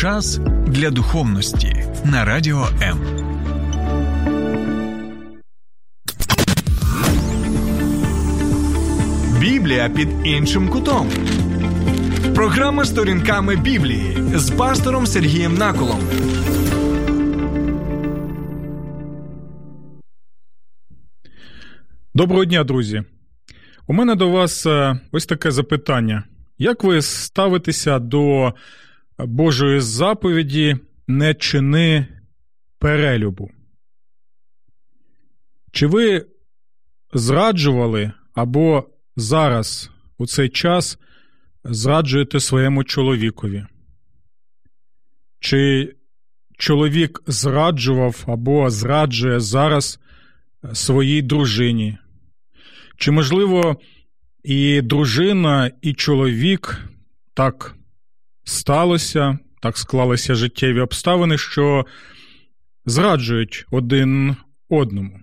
Час для духовності на радіо М. Біблія під іншим кутом. Програма сторінками Біблії з пастором Сергієм Наколом. Доброго дня, друзі. У мене до вас е, ось таке запитання. Як ви ставитеся до Божої заповіді не чини перелюбу? Чи ви зраджували або зараз у цей час зраджуєте своєму чоловікові? Чи чоловік зраджував або зраджує зараз своїй дружині? Чи, можливо, і дружина, і чоловік так сталося, так склалися життєві обставини, що зраджують один одному?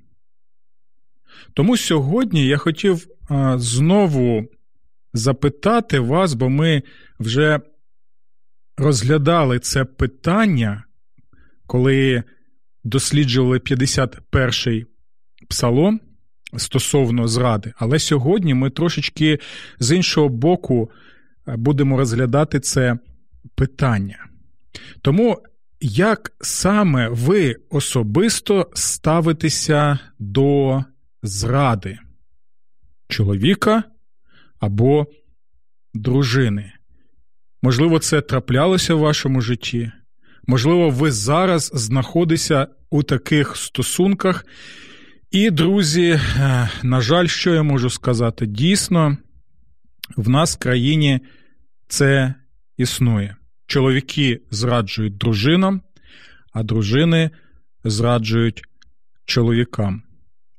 Тому сьогодні я хотів знову запитати вас, бо ми вже розглядали це питання, коли досліджували 51-й псалом стосовно зради. Але сьогодні ми трошечки з іншого боку будемо розглядати це питання. Тому як саме ви особисто ставитеся до зради чоловіка або дружини? Можливо, це траплялося в вашому житті. Можливо, ви зараз знаходитеся у таких стосунках. І, друзі, на жаль, що я можу сказати? Дійсно, в нас в країні це існує. Чоловіки зраджують дружинам, а дружини зраджують чоловікам.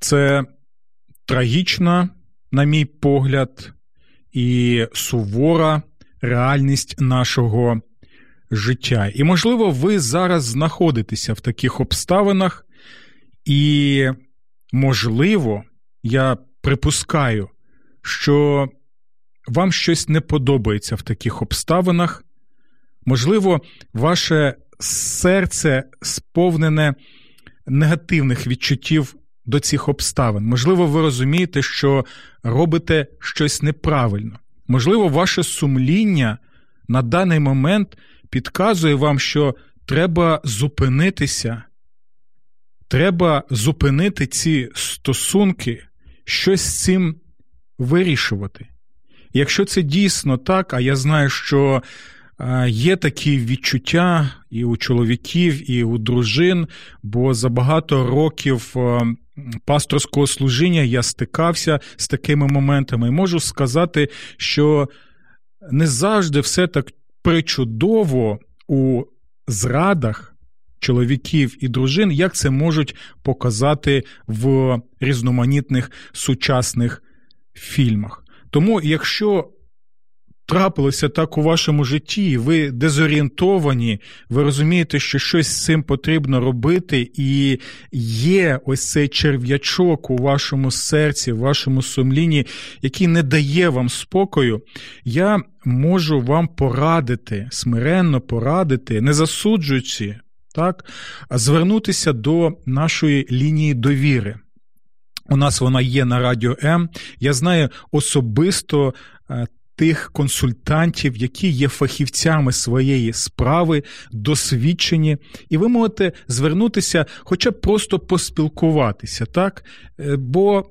Це трагічна, на мій погляд, і сувора реальність нашого життя. І, можливо, ви зараз знаходитеся в таких обставинах, і, можливо, я припускаю, що вам щось не подобається в таких обставинах. Можливо, ваше серце сповнене негативних відчуттів до цих обставин. Можливо, ви розумієте, що робите щось неправильно. Можливо, ваше сумління на даний момент підказує вам, що треба зупинитися, треба зупинити ці стосунки, щось з цим вирішувати. Якщо це дійсно так, а я знаю, що є такі відчуття і у чоловіків, і у дружин, бо за багато років пасторського служіння я стикався з такими моментами. І можу сказати, що не завжди все так причудово у зрадах. Чоловіків і дружин, як це можуть показати в різноманітних сучасних фільмах. Тому, якщо трапилося так у вашому житті, ви дезорієнтовані, ви розумієте, що щось з цим потрібно робити, і є ось цей черв'ячок у вашому серці, в вашому сумлінні, який не дає вам спокою, я можу вам порадити, смиренно порадити, не засуджуючи, так, звернутися до нашої лінії довіри. У нас вона є на радіо М. Я знаю особисто тих консультантів, які є фахівцями своєї справи, досвідчені, і ви можете звернутися, хоча б просто поспілкуватися, так? Е, бо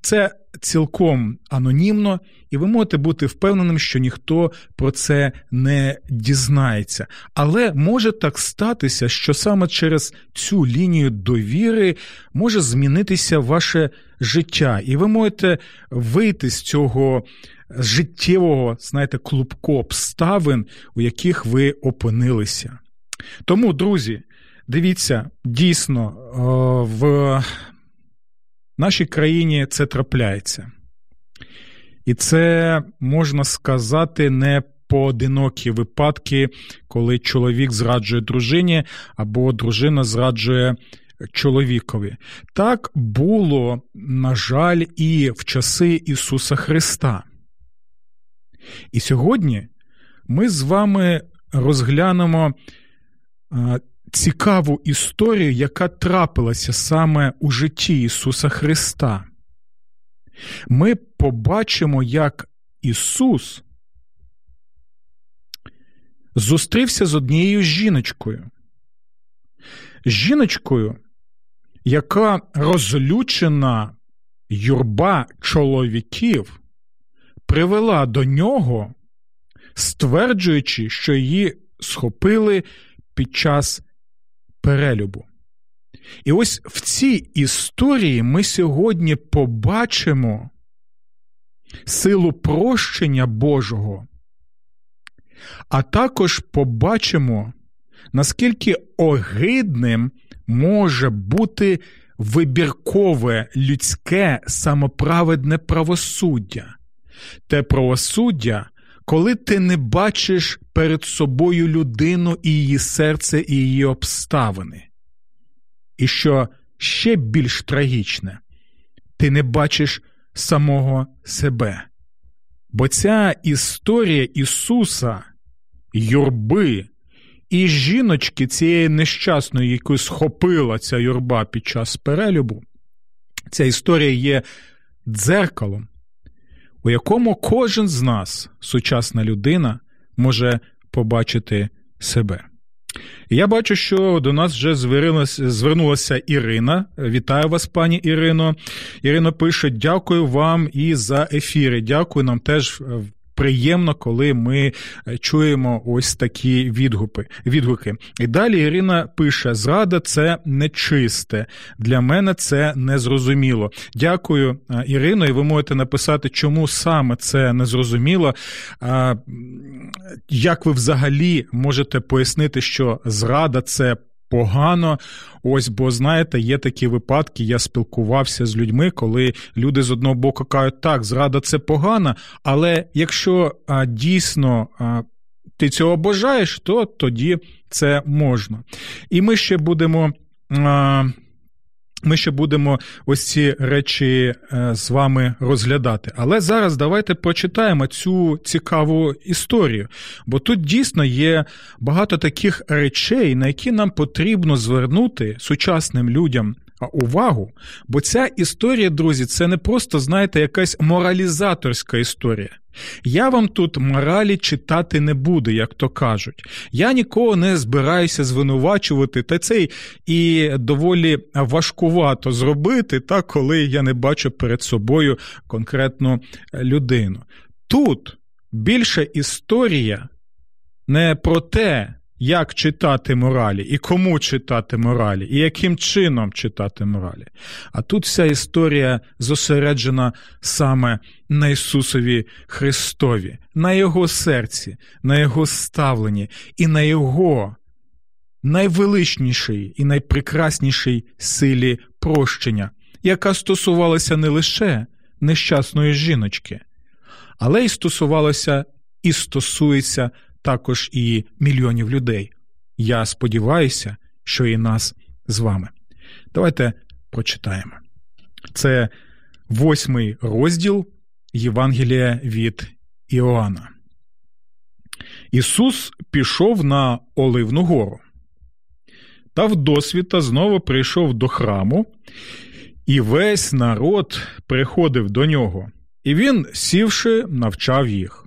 це цілком анонімно, і ви можете бути впевненим, що ніхто про це не дізнається. Але може так статися, що саме через цю лінію довіри може змінитися ваше життя, і ви можете вийти з цього життєвого, знаєте, клубку обставин, у яких ви опинилися. Тому, друзі, дивіться, дійсно, в нашій країні це трапляється. І це можна сказати не поодинокі випадки, коли чоловік зраджує дружині або дружина зраджує чоловікові. Так було, на жаль, і в часи Ісуса Христа. І сьогодні ми з вами розглянемо цікаву історію, яка трапилася саме у житті Ісуса Христа. Ми побачимо, як Ісус зустрівся з однією жіночкою. Жіночкою, яка розлючена юрба чоловіків привела до нього, стверджуючи, що її схопили під час перелюбу. І ось в цій історії ми сьогодні побачимо силу прощення Божого, а також побачимо, наскільки огидним може бути вибіркове людське самоправедне правосуддя, те правосуддя, коли ти не бачиш перед собою людину і її серце і її обставини. І що ще більш трагічне, ти не бачиш самого себе. Бо ця історія Ісуса, юрби і жіночки цієї нещасної, яку схопила ця юрба під час перелюбу, ця історія є дзеркалом, у якому кожен з нас, сучасна людина, може побачити себе. Я бачу, що до нас вже звернулася Ірина. Вітаю вас, пані Ірино. Ірина пише: дякую вам і за ефіри. Дякую нам теж приємно, коли ми е, чуємо ось такі відгуки. відгуки. І далі Ірина пише: зрада це нечисте. Для мене це незрозуміло. Дякую, е, Ірино, і ви можете написати, чому саме це незрозуміло. Як ви взагалі можете пояснити, що зрада це погано. Ось, бо знаєте, є такі випадки. Я спілкувався з людьми, коли люди з одного боку кажуть, так, зрада це погано, але якщо а, дійсно а, ти цього бажаєш, то тоді це можна. І ми ще будемо. Ми ще будемо ось ці речі е, з вами розглядати. Але зараз давайте прочитаємо цю цікаву історію, бо тут дійсно є багато таких речей, на які нам потрібно звернути сучасним людям увагу. Бо ця історія, друзі, це не просто, знаєте, якась моралізаторська історія. Я вам тут моралі читати не буду, як то кажуть. Я нікого не збираюся звинувачувати, та це і доволі важкувато зробити, та коли я не бачу перед собою конкретну людину. Тут більша історія не про те, як читати моралі, і кому читати моралі, і яким чином читати моралі. А тут вся історія зосереджена саме на Ісусові Христові, на Його серці, на Його ставленні і на Його найвеличнішій і найпрекраснішій силі прощення, яка стосувалася не лише нещасної жіночки, але й стосувалася і стосується також і мільйонів людей. Я сподіваюся, що і нас з вами. Давайте прочитаємо. Це восьмий розділ Євангелія від Іоанна. Ісус пішов на Оливну гору. Та вдосвіта знову прийшов до храму, і весь народ приходив до нього, і він, сівши, навчав їх.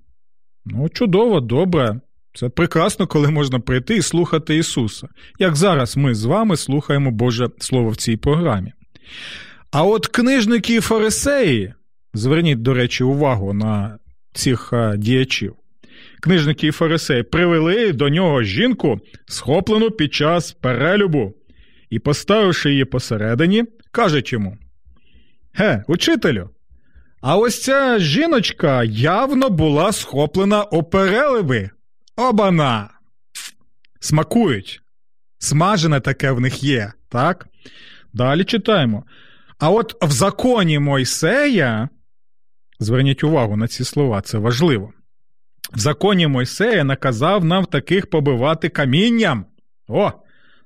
Ну, чудово, добре, це прекрасно, коли можна прийти і слухати Ісуса, як зараз ми з вами слухаємо Боже Слово в цій програмі. А от книжники і фарисеї, зверніть, до речі, увагу на цих діячів. Книжники і фарисеї привели до нього жінку, схоплену під час перелюбу, і, поставивши її посередині, кажуть йому: Ге, учителю, а ось ця жіночка явно була схоплена у переливи. Обана! Смакують. Смажене таке в них є, так? Далі читаємо. А от в законі Мойсея, зверніть увагу на ці слова, це важливо. В законі Мойсея наказав нам таких побивати камінням. О,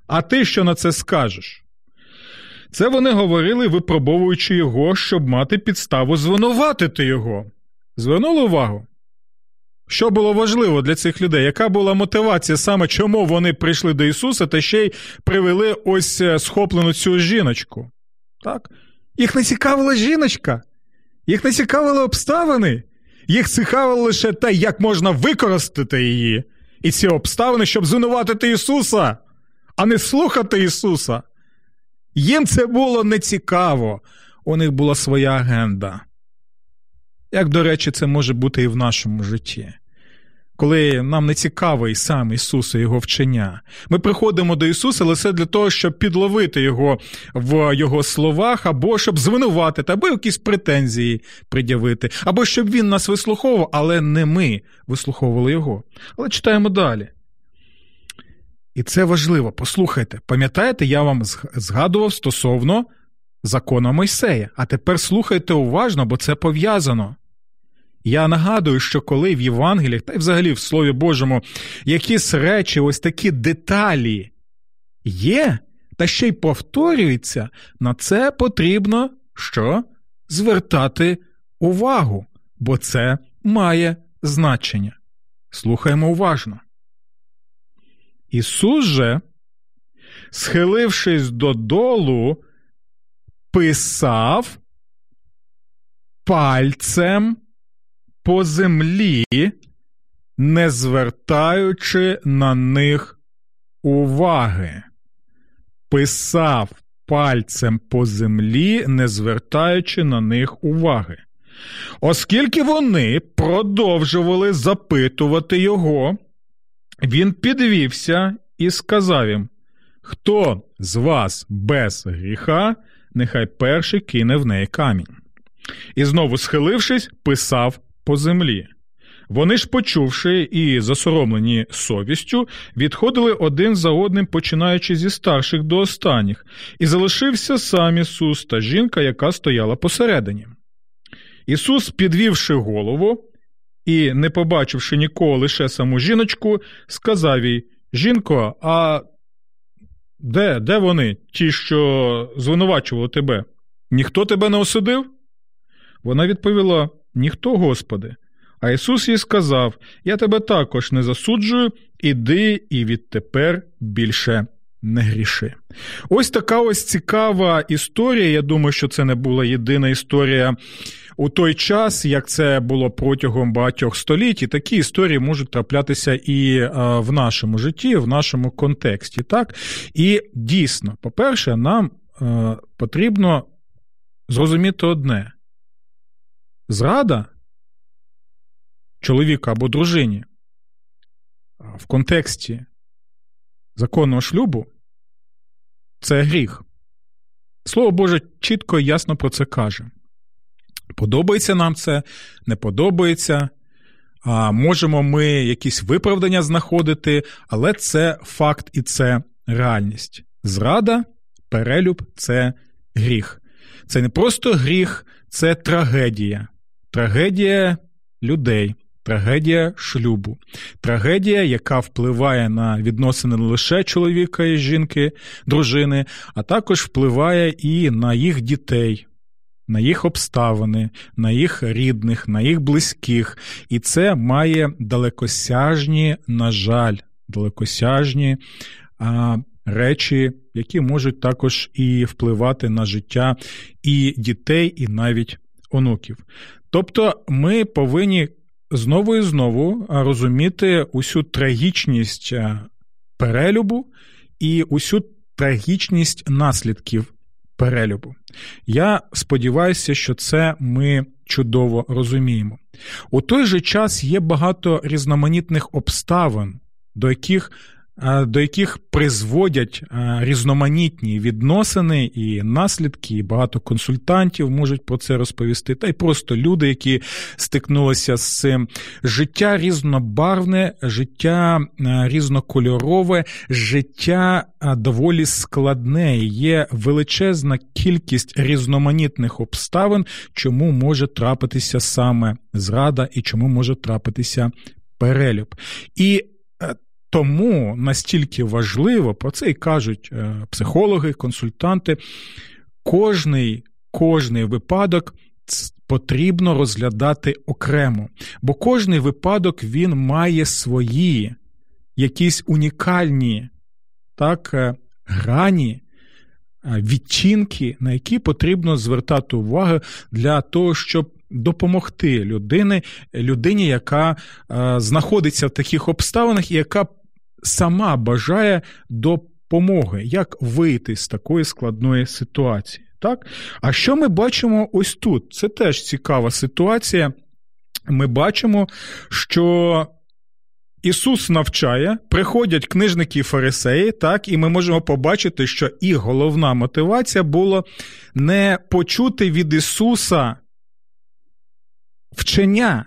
а ти що на це скажеш? Це вони говорили, випробовуючи його, щоб мати підставу звинуватити його. Звернули увагу? Що було важливо для цих людей? Яка була мотивація саме чому вони прийшли до Ісуса та ще й привели ось е, схоплену цю жіночку? Так? Їх не цікавила жіночка, їх не цікавили обставини, їх цікавило лише те, як можна використати її і ці обставини, щоб звинуватити Ісуса, а не слухати Ісуса. Їм це було нецікаво, у них була своя агенда. Як, до речі, це може бути і в нашому житті коли нам не цікавий сам Ісус і Його вчення. Ми приходимо до Ісуса лише для того, щоб підловити Його в Його словах, або щоб звинуватити, або якісь претензії пред'явити, або щоб Він нас вислуховував, але не ми вислуховували Його. Але читаємо далі. І це важливо. Послухайте, пам'ятаєте, я вам згадував стосовно закона Мойсея. А тепер слухайте уважно, бо це пов'язано. Я нагадую, що коли в Євангеліях, та й взагалі в Слові Божому, якісь речі, ось такі деталі є, та ще й повторюються, на це потрібно що? Звертати увагу, бо це має значення. Слухаємо уважно. Ісус же, схилившись додолу, писав пальцем по землі, не звертаючи на них уваги, писав пальцем по землі, не звертаючи на них уваги. Оскільки вони продовжували запитувати його, він підвівся і сказав їм: Хто з вас без гріха, нехай перший кине в неї камінь і знову схилившись, писав по землі. Вони ж, почувши і засоромлені совістю, відходили один за одним, починаючи зі старших до останніх, і залишився сам Ісус та жінка, яка стояла посередині. Ісус, підвівши голову і, не побачивши нікого лише саму жіночку, сказав їй Жінко, а де де вони, ті, що звинувачували тебе? Ніхто тебе не осудив? Вона відповіла: Ніхто, Господи. А Ісус їй сказав: Я тебе також не засуджую, іди і відтепер більше не гріши. Ось така ось цікава історія. Я думаю, що це не була єдина історія у той час, як це було протягом багатьох століть. І такі історії можуть траплятися і в нашому житті, в нашому контексті. Так? І дійсно, по-перше, нам потрібно зрозуміти одне. Зрада чоловіка або дружині в контексті законного шлюбу це гріх. Слово Боже чітко і ясно про це каже. Подобається нам це, не подобається. А Можемо ми якісь виправдання знаходити, але це факт і це реальність. Зрада, перелюб це гріх. Це не просто гріх, це трагедія трагедія людей, трагедія шлюбу, трагедія, яка впливає на відносини не лише чоловіка і жінки, дружини, а також впливає і на їх дітей. На їх обставини, на їх рідних, на їх близьких, і це має далекосяжні, на жаль, далекосяжні а, речі, які можуть також і впливати на життя і дітей, і навіть онуків. Тобто ми повинні знову і знову розуміти усю трагічність перелюбу і усю трагічність наслідків перелюбу. Я сподіваюся, що це ми чудово розуміємо. У той же час є багато різноманітних обставин, до яких до яких призводять різноманітні відносини і наслідки, і багато консультантів можуть про це розповісти, та й просто люди, які стикнулися з цим. Життя різнобарвне, життя різнокольорове, життя доволі складне. Є величезна кількість різноманітних обставин, чому може трапитися саме зрада і чому може трапитися перелюб. І тому настільки важливо, про це і кажуть е, психологи, консультанти, кожний, кожний випадок потрібно розглядати окремо, бо кожний випадок він має свої якісь унікальні так, е, грані, е, відтінки, на які потрібно звертати увагу для того, щоб допомогти людині, людині, яка знаходиться в таких обставинах і яка сама бажає допомоги, як вийти з такої складної ситуації. Так? А що ми бачимо ось тут? Це теж цікава ситуація. Ми бачимо, що Ісус навчає, приходять книжники і фарисеї, так, і ми можемо побачити, що їх головна мотивація була не почути від Ісуса вчення.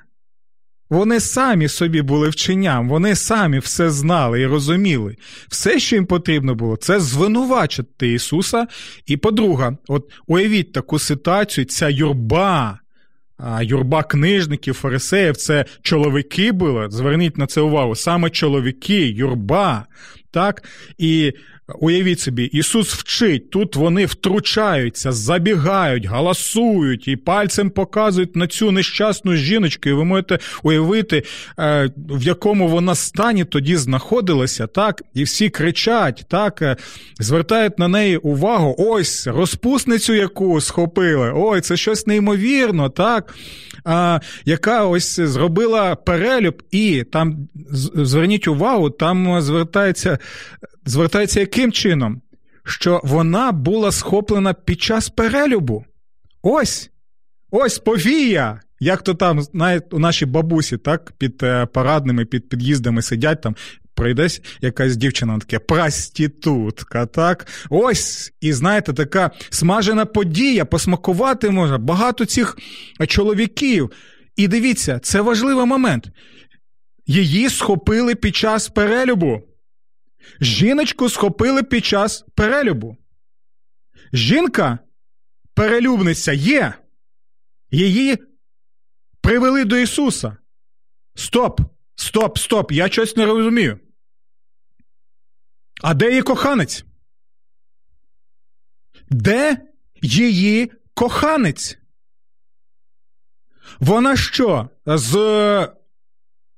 Вони самі собі були вченням, вони самі все знали і розуміли. Все, що їм потрібно було, це звинувачити Ісуса. І по-друге, от уявіть таку ситуацію, ця юрба юрба книжників, фарисеїв це чоловіки були. Зверніть на це увагу, саме чоловіки, юрба. так? І Уявіть собі, Ісус вчить, тут вони втручаються, забігають, галасують і пальцем показують на цю нещасну жіночку, і ви можете уявити, е, в якому вона стані тоді знаходилася, так, і всі кричать, так, е, звертають на неї увагу, ось розпусницю, яку схопили, ой, це щось неймовірно, так, яка ось зробила перелюб, і там зверніть увагу, там звертається звертається яким чином? Що вона була схоплена під час перелюбу. Ось ось повія! Як то там, знаєте, у нашій бабусі, так, під е, парадними, під під'їздами сидять там. Прийдесь якась дівчина таке проститутка, так? Ось, і знаєте, така смажена подія, посмакувати можна. Багато цих чоловіків. І дивіться, це важливий момент. Її схопили під час перелюбу. Жіночку схопили під час перелюбу. Жінка, перелюбниця є. Її привели до Ісуса. Стоп, стоп, стоп, я щось не розумію. А де її коханець? Де її коханець? Вона що? З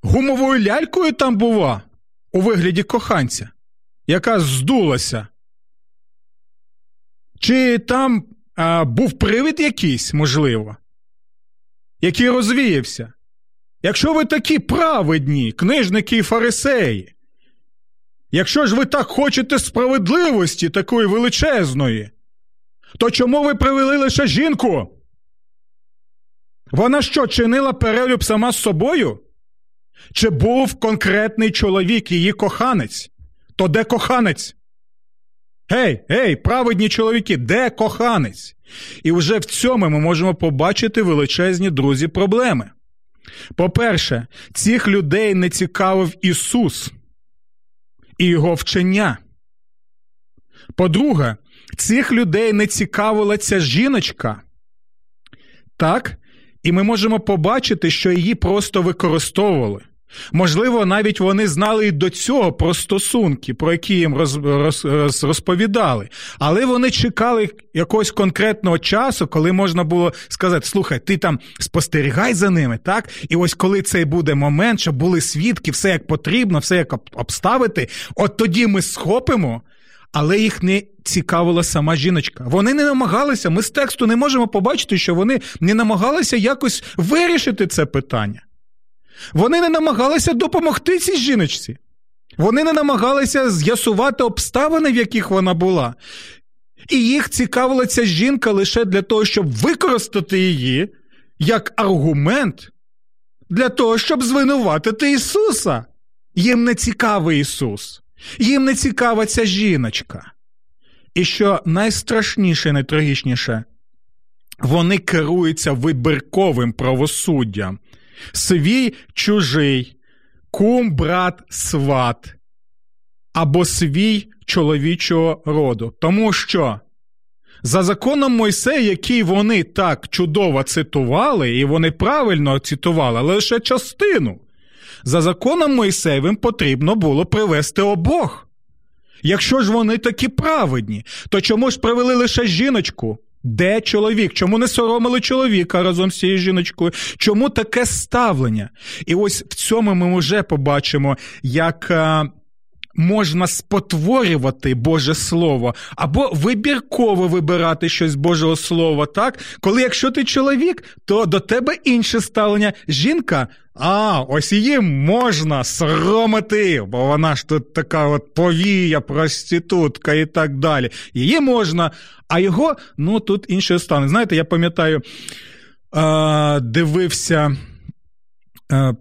гумовою лялькою там була у вигляді коханця? Яка здулася. Чи там а, був привид якийсь, можливо, який розвіявся? Якщо ви такі праведні, книжники і фарисеї, якщо ж ви так хочете справедливості такої величезної, то чому ви привели лише жінку? Вона що, чинила перелюб сама з собою? Чи був конкретний чоловік, її коханець? То де коханець? Гей, гей, праведні чоловіки, де коханець? І вже в цьому ми можемо побачити величезні друзі проблеми. По-перше, цих людей не цікавив Ісус і Його вчення. По-друге, цих людей не цікавила ця жіночка. Так? І ми можемо побачити, що її просто використовували. Можливо, навіть вони знали і до цього про стосунки, про які їм роз, роз, роз, розповідали, але вони чекали якогось конкретного часу, коли можна було сказати: слухай, ти там спостерігай за ними, так? І ось коли цей буде момент, щоб були свідки, все як потрібно, все як обставити, от тоді ми схопимо. Але їх не цікавила сама жіночка. Вони не намагалися. Ми з тексту не можемо побачити, що вони не намагалися якось вирішити це питання. Вони не намагалися допомогти цій жіночці. Вони не намагалися з'ясувати обставини, в яких вона була. І їх цікавила ця жінка лише для того, щоб використати її як аргумент для того, щоб звинуватити Ісуса. Їм не цікавий Ісус, їм не цікава ця жіночка. І що найстрашніше, найтрагічніше, вони керуються вибірковим правосуддям свій чужий, кум, брат, сват або свій чоловічого роду. Тому що за законом Мойсея, який вони так чудово цитували, і вони правильно цитували, лише частину. За законом Мойсеєвим потрібно було привести обох. Якщо ж вони такі праведні, то чому ж привели лише жіночку? Де чоловік? Чому не соромили чоловіка разом з цією жіночкою? Чому таке ставлення? І ось в цьому ми вже побачимо, як можна спотворювати Боже Слово, або вибірково вибирати щось Божого Слова, так? Коли якщо ти чоловік, то до тебе інше ставлення. Жінка. А, ось її можна соромити, бо вона ж тут така от повія, проститутка і так далі. Її можна, а його, ну тут інше стане. Знаєте, я пам'ятаю, дивився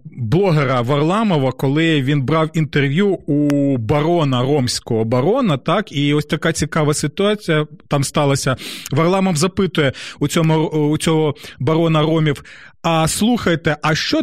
блогера Варламова, коли він брав інтерв'ю у барона ромського барона, так і ось така цікава ситуація там сталася. Варламов запитує у цьому у цього барона ромів: а слухайте, а що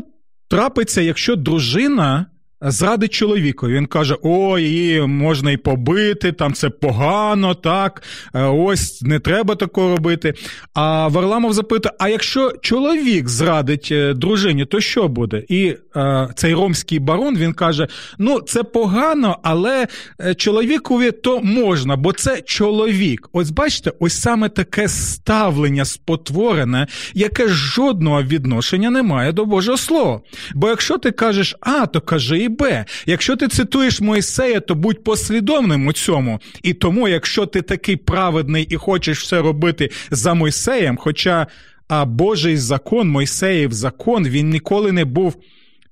трапиться, якщо дружина зрадить чоловіку. Він каже: Ой, її можна і побити, там це погано, так, е, ось не треба такого робити. А Варламов запитує: а якщо чоловік зрадить е, дружині, то що буде? І е, цей ромський барон він каже: Ну, це погано, але е, чоловікові то можна, бо це чоловік. Ось бачите, ось саме таке ставлення спотворене, яке жодного відношення не має до Божого Слова. Бо якщо ти кажеш А, то кажи і Б. Якщо ти цитуєш Мойсея, то будь послідовним у цьому. І тому, якщо ти такий праведний і хочеш все робити за Мойсеєм, хоча а Божий закон, Мойсеїв закон, він ніколи не був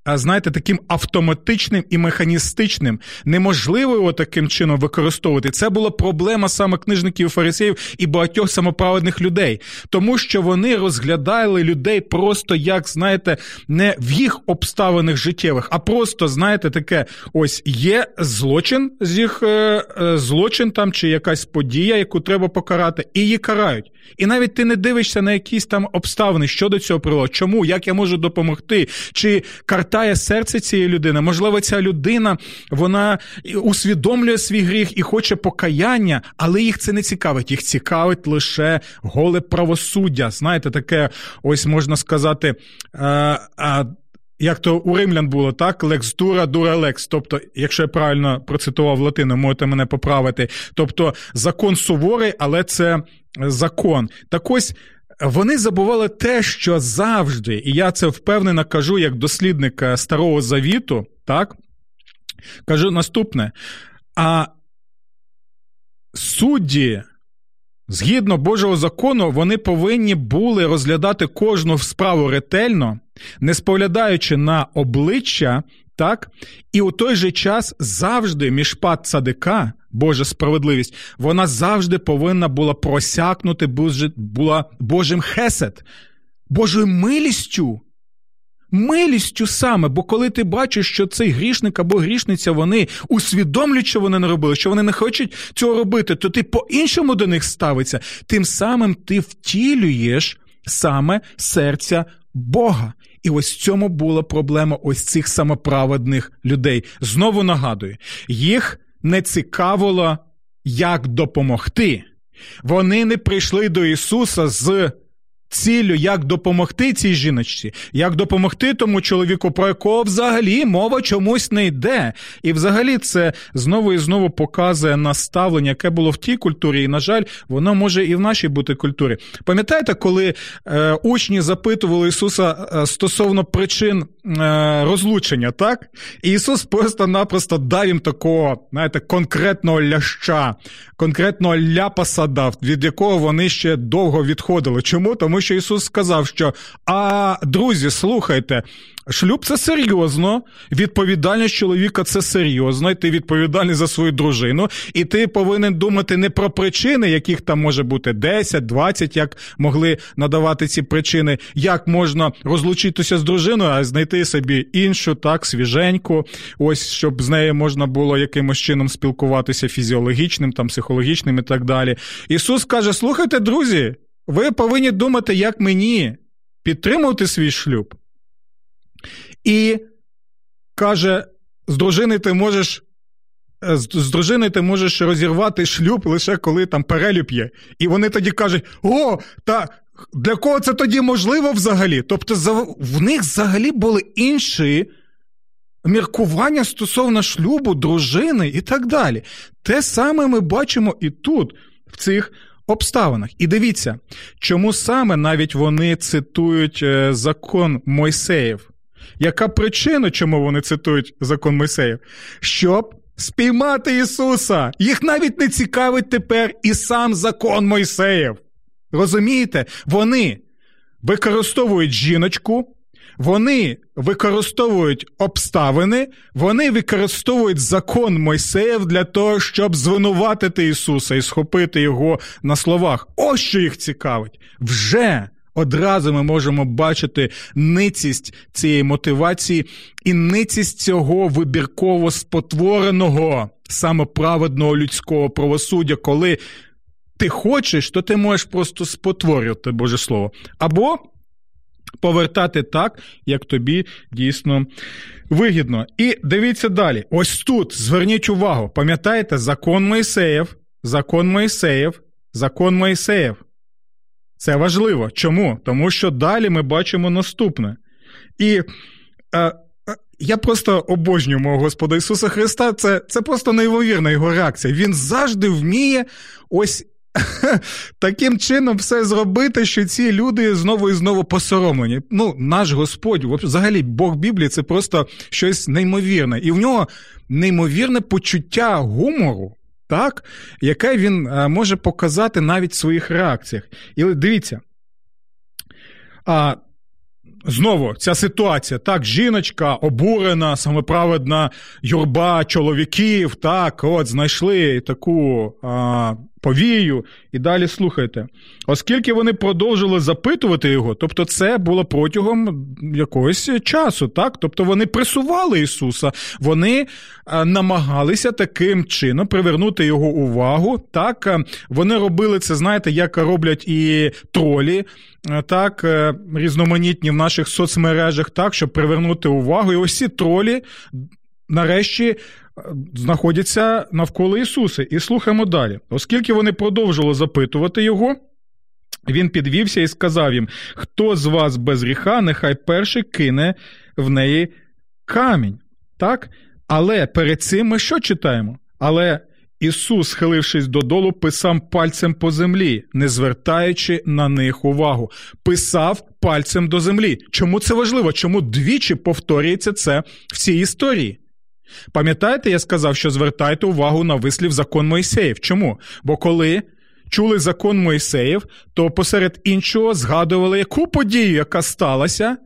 знаєте, таким автоматичним і механістичним. Неможливо його таким чином використовувати. Це була проблема саме книжників фарисеїв і багатьох самоправедних людей, тому що вони розглядали людей просто як, знаєте, не в їх обставинах життєвих, а просто, знаєте, таке: ось є злочин з їх е, е, злочин там чи якась подія, яку треба покарати, і її карають. І навіть ти не дивишся на якісь там обставини, що до цього привело, чому, як я можу допомогти, чи картає серце цієї людини. Можливо, ця людина вона усвідомлює свій гріх і хоче покаяння, але їх це не цікавить. Їх цікавить лише голе правосуддя. Знаєте, таке, ось можна сказати. А, а, як то у римлян було, так? Лекс дура, дура лекс. Тобто, якщо я правильно процитував латину, можете мене поправити. Тобто закон суворий, але це закон. Так ось. Вони забували те, що завжди, і я це впевнено кажу як дослідник Старого Завіту, так? Кажу наступне. А судді, згідно Божого закону, вони повинні були розглядати кожну справу ретельно, не споглядаючи на обличчя, так? І у той же час завжди міжпад цадика, Божа справедливість, вона завжди повинна була просякнути була Божим хесет, Божою милістю. Милістю саме, бо коли ти бачиш, що цей грішник або грішниця, вони усвідомлюють, що вони не робили, що вони не хочуть цього робити, то ти по-іншому до них ставиться. Тим самим ти втілюєш саме серця Бога. І ось в цьому була проблема ось цих самоправедних людей. Знову нагадую, їх не цікавило, як допомогти. Вони не прийшли до Ісуса з ціллю, як допомогти цій жіночці, як допомогти тому чоловіку, про якого взагалі мова чомусь не йде. І взагалі це знову і знову показує наставлення, яке було в тій культурі, і, на жаль, воно може і в нашій бути культурі. Пам'ятаєте, коли е, учні запитували Ісуса е, стосовно причин е, розлучення, так? І Ісус просто-напросто дав їм такого, знаєте, конкретного ляща, конкретного ляпаса дав, від якого вони ще довго відходили. Чому? Тому що Ісус сказав, що а друзі, слухайте, шлюб це серйозно, відповідальність чоловіка це серйозно, і ти відповідальний за свою дружину, і ти повинен думати не про причини, яких там може бути 10, 20, як могли надавати ці причини, як можна розлучитися з дружиною, а знайти собі іншу, так, свіженьку, ось щоб з нею можна було якимось чином спілкуватися фізіологічним, там, психологічним і так далі. Ісус каже: слухайте, друзі. Ви повинні думати, як мені підтримувати свій шлюб. І каже: з дружини ти можеш. Е, з дружиною ти можеш розірвати шлюб лише коли там перелюб є. І вони тоді кажуть: о, та для кого це тоді можливо взагалі? Тобто, в них взагалі були інші міркування стосовно шлюбу, дружини і так далі. Те саме ми бачимо і тут, в цих обставинах. І дивіться, чому саме навіть вони цитують е, закон Мойсеїв. Яка причина, чому вони цитують закон Мойсеїв? Щоб спіймати Ісуса. Їх навіть не цікавить тепер і сам закон Мойсеїв. Розумієте? Вони використовують жіночку, вони використовують обставини, вони використовують закон Мойсеїв для того, щоб звинуватити Ісуса і схопити його на словах. Ось що їх цікавить. Вже одразу ми можемо бачити ницість цієї мотивації і ницість цього вибірково спотвореного самоправедного людського правосуддя, коли ти хочеш, то ти можеш просто спотворювати Боже Слово. Або повертати так, як тобі дійсно вигідно. І дивіться далі. Ось тут зверніть увагу, пам'ятаєте, закон Моїсеєв, закон Моїсеєв, закон Моїсеєв. Це важливо. Чому? Тому що далі ми бачимо наступне. І е, я просто обожнюю мого Господа Ісуса Христа. Це це просто неймовірна його реакція. Він завжди вміє ось таким чином все зробити, що ці люди знову і знову посоромлені. Ну, наш Господь, взагалі, Бог Біблії це просто щось неймовірне. І в нього неймовірне почуття гумору. Так, яке він е, може показати навіть в своїх реакціях. І дивіться, а, Знову ця ситуація, так, жіночка обурена, самоправедна юрба чоловіків, так, от знайшли таку а, повію, і далі слухайте. Оскільки вони продовжили запитувати його, тобто це було протягом якогось часу, так? Тобто вони пресували Ісуса, вони намагалися таким чином привернути його увагу. Так, вони робили це, знаєте, як роблять і тролі. Так, е, різноманітні в наших соцмережах, так, щоб привернути увагу. І ось ці тролі нарешті знаходяться навколо Ісуса. І слухаємо далі. Оскільки вони продовжували запитувати його, він підвівся і сказав їм: Хто з вас без гріха, нехай перший кине в неї камінь. Так? Але перед цим ми що читаємо? Але Ісус, схилившись додолу, писав пальцем по землі, не звертаючи на них увагу. Писав пальцем до землі. Чому це важливо? Чому двічі повторюється це в цій історії? Пам'ятаєте, я сказав, що звертайте увагу на вислів закон Мойсеїв. Чому? Бо коли чули закон Мойсеїв, то посеред іншого згадували яку подію, яка сталася,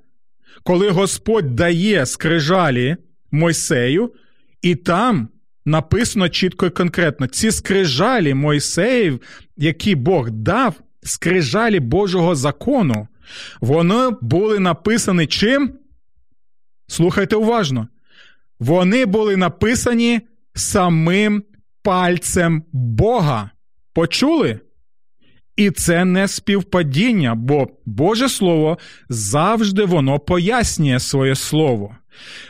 коли Господь дає скрижалі Мойсею, і там написано чітко і конкретно: ці скрижалі Мойсеїв, які Бог дав, скрижалі Божого закону, вони були написані чим? Слухайте уважно. Вони були написані самим пальцем Бога. Почули? І це не співпадіння, бо Боже Слово завжди воно пояснює своє слово.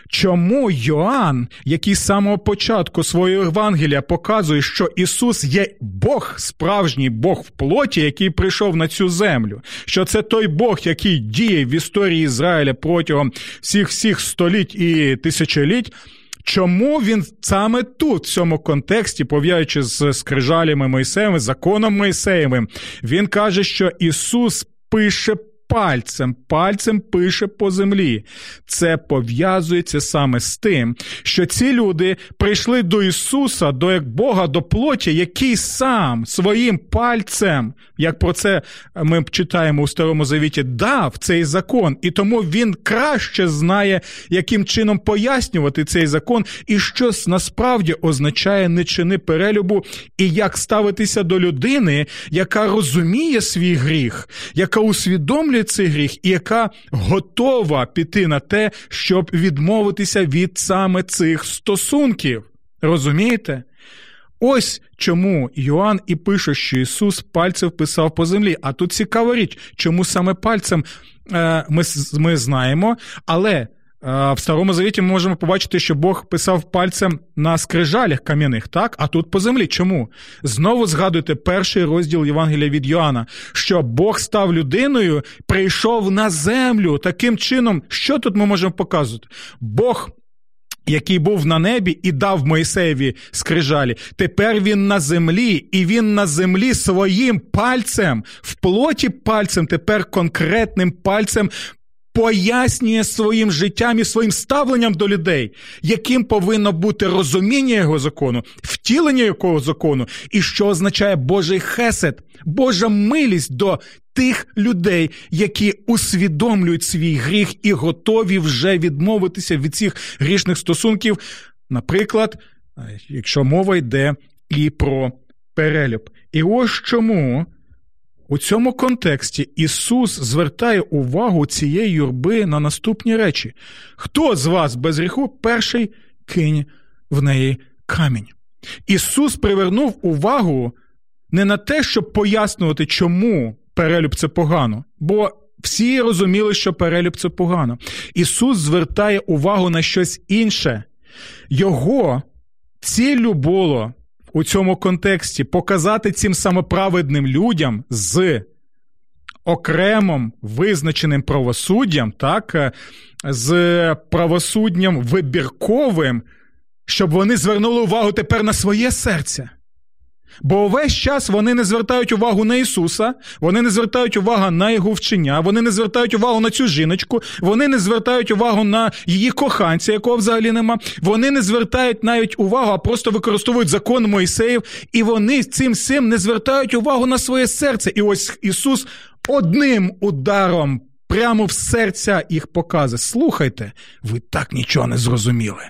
Чому Йоанн, який з самого початку свого Євангелія показує, що Ісус є Бог, справжній Бог в плоті, який прийшов на цю землю, що це той Бог, який діє в історії Ізраїля протягом всіх всіх століть і тисячоліть. Чому він саме тут, в цьому контексті, пов'яючи з скрижалями Мойсеєвим, законом Мойсеєвим, він каже, що Ісус пише пальцем, пальцем пише по землі. Це пов'язується саме з тим, що ці люди прийшли до Ісуса, до як Бога, до плоті, який сам своїм пальцем, як про це ми читаємо у Старому Завіті, дав цей закон, і тому він краще знає, яким чином пояснювати цей закон, і що насправді означає не чини перелюбу, і як ставитися до людини, яка розуміє свій гріх, яка усвідомлює усвідомлює цей гріх і яка готова піти на те, щоб відмовитися від саме цих стосунків. Розумієте? Ось чому Йоанн і пише, що Ісус пальцем писав по землі. А тут цікава річ, чому саме пальцем е, ми ми знаємо, але в Старому Завіті ми можемо побачити, що Бог писав пальцем на скрижалях кам'яних, так? А тут по землі. Чому? Знову згадуйте перший розділ Євангелія від Йоанна, що Бог став людиною, прийшов на землю. Таким чином, що тут ми можемо показувати? Бог який був на небі і дав Моїсеєві скрижалі. Тепер він на землі, і він на землі своїм пальцем, в плоті пальцем, тепер конкретним пальцем. Пояснює своїм життям і своїм ставленням до людей, яким повинно бути розуміння його закону, втілення якого закону, і що означає Божий хесед, Божа милість до тих людей, які усвідомлюють свій гріх і готові вже відмовитися від цих грішних стосунків. Наприклад, якщо мова йде і про перелюб. І ось чому. У цьому контексті Ісус звертає увагу цієї юрби на наступні речі: хто з вас без гріху перший кинь в неї камінь? Ісус привернув увагу не на те, щоб пояснювати, чому перелюб це погано, бо всі розуміли, що перелюб це погано. Ісус звертає увагу на щось інше. Його ціллю було у цьому контексті показати цим самоправедним людям з окремим визначеним правосуддям, так, е, з правосуддям вибірковим, щоб вони звернули увагу тепер на своє серце. Бо увесь час вони не звертають увагу на Ісуса, вони не звертають увагу на його вчення, вони не звертають увагу на цю жіночку, вони не звертають увагу на її коханця, якого взагалі нема. Вони не звертають навіть увагу, а просто використовують закон Моїсеїв, і вони цим всім не звертають увагу на своє серце. І ось Ісус одним ударом прямо в серця їх показує. Слухайте, ви так нічого не зрозуміли.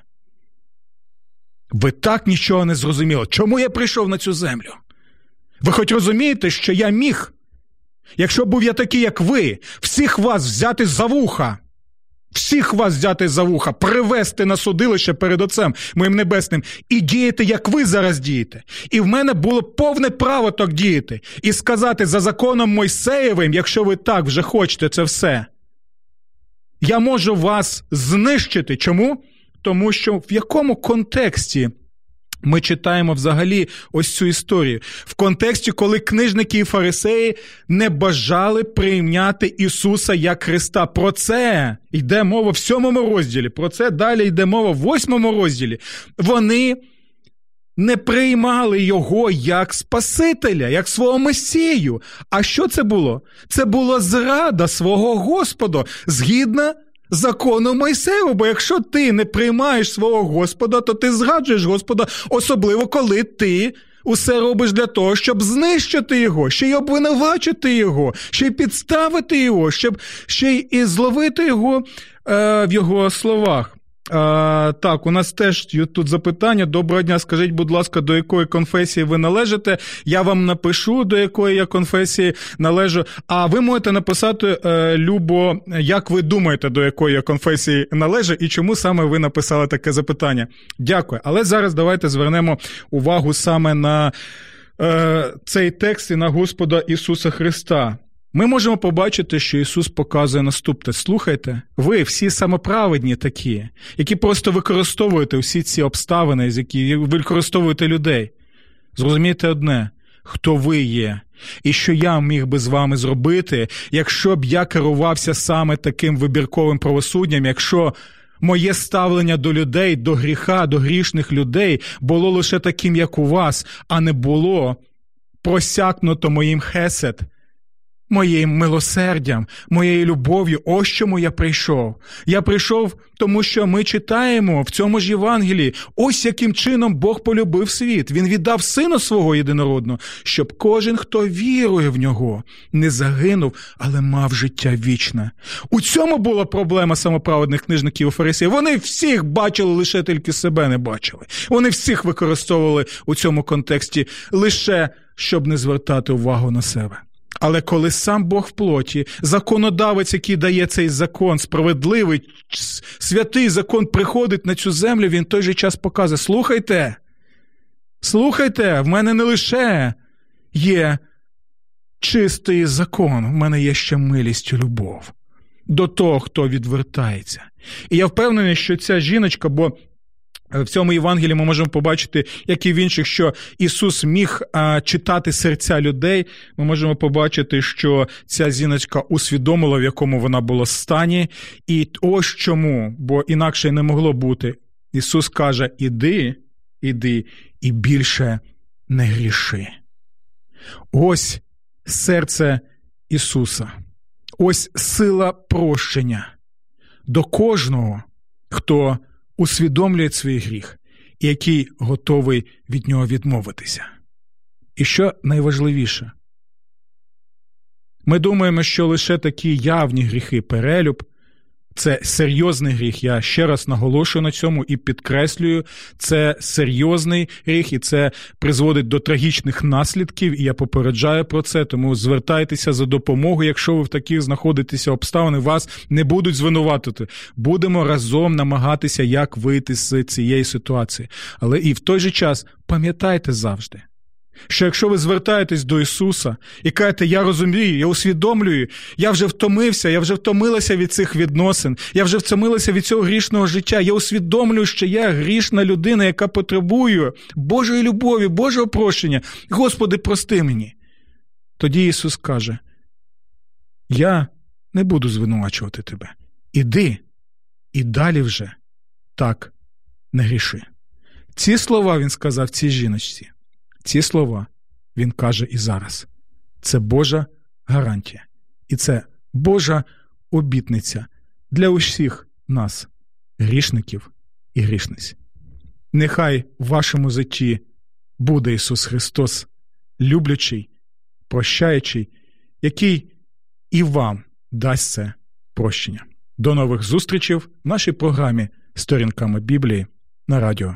Ви так нічого не зрозуміли. Чому я прийшов на цю землю? Ви хоч розумієте, що я міг, якщо був я такий, як ви, всіх вас взяти за вуха, всіх вас взяти за вуха, привести на судилище перед Отцем моїм небесним і діяти, як ви зараз дієте. І в мене було повне право так діяти і сказати за законом Мойсеєвим, якщо ви так вже хочете це все. Я можу вас знищити. Чому? Тому що в якому контексті. Ми читаємо взагалі ось цю історію в контексті, коли книжники і фарисеї не бажали прийняти Ісуса як Христа. Про це йде мова в сьомому розділі. Про це далі йде мова в восьмому розділі. Вони не приймали його як Спасителя, як свого Месію. А що це було? Це була зрада свого Господа згідно закону Мойсею, бо якщо ти не приймаєш свого Господа, то ти згаджуєш Господа, особливо коли ти. Усе робиш для того, щоб знищити його, ще й обвинувачити його, ще й підставити його, щоб ще й зловити його е, в його словах. А, Так, у нас теж тут запитання. Доброго дня, скажіть, будь ласка, до якої конфесії ви належите? Я вам напишу, до якої я конфесії належу. А ви можете написати, е, Любо, як ви думаєте, до якої я конфесії належу, і чому саме ви написали таке запитання? Дякую. Але зараз давайте звернемо увагу саме на е, цей текст і на Господа Ісуса Христа. Ми можемо побачити, що Ісус показує наступне. Слухайте, ви всі самоправедні такі, які просто використовуєте всі ці обставини, з які використовуєте людей. Зрозумійте одне, хто ви є, і що я міг би з вами зробити, якщо б я керувався саме таким вибірковим правосуддям, якщо моє ставлення до людей, до гріха, до грішних людей було лише таким, як у вас, а не було просякнуто моїм хесед моїм милосердям, моєю любов'ю, ось чому я прийшов. Я прийшов, тому що ми читаємо в цьому ж Євангелії, ось яким чином Бог полюбив світ. Він віддав сина свого єдинородного, щоб кожен, хто вірує в нього, не загинув, але мав життя вічне. У цьому була проблема самоправедних книжників у фарисіїв. Вони всіх бачили, лише тільки себе не бачили. Вони всіх використовували у цьому контексті лише щоб не звертати увагу на себе. Але коли сам Бог в плоті, законодавець, який дає цей закон, справедливий, святий закон приходить на цю землю, він той же час показує: слухайте, слухайте, в мене не лише є чистий закон, в мене є ще милість і любов до того, хто відвертається. І я впевнений, що ця жіночка, бо в цьому Євангелії ми можемо побачити, як і в інших, що Ісус міг а, читати серця людей. Ми можемо побачити, що ця зіночка усвідомила, в якому вона була стані, і ось чому, бо інакше не могло бути. Ісус каже: Іди, іди і більше не гріши. Ось серце Ісуса, ось сила прощення до кожного, хто усвідомлює свій гріх і який готовий від нього відмовитися. І що найважливіше, ми думаємо, що лише такі явні гріхи перелюб. Це серйозний гріх. Я ще раз наголошую на цьому і підкреслюю, це серйозний гріх, і це призводить до трагічних наслідків. І я попереджаю про це. Тому звертайтеся за допомогою. Якщо ви в таких знаходитеся обставини, вас не будуть звинуватити. Будемо разом намагатися, як вийти з цієї ситуації. Але і в той же час пам'ятайте завжди що якщо ви звертаєтесь до Ісуса і кажете, я розумію, я усвідомлюю, я вже втомився, я вже втомилася від цих відносин, я вже втомилася від цього грішного життя, я усвідомлюю, що я грішна людина, яка потребує Божої любові, Божого прощення. Господи, прости мені. Тоді Ісус каже: Я не буду звинувачувати тебе. Іди і далі вже так не гріши. Ці слова він сказав цій жіночці. Ці слова він каже і зараз. Це Божа гарантія. І це Божа обітниця для усіх нас, грішників і грішниць. Нехай в вашому житті буде Ісус Христос, люблячий, прощаючий, який і вам дасть це прощення. До нових зустрічей в нашій програмі Сторінками Біблії на радіо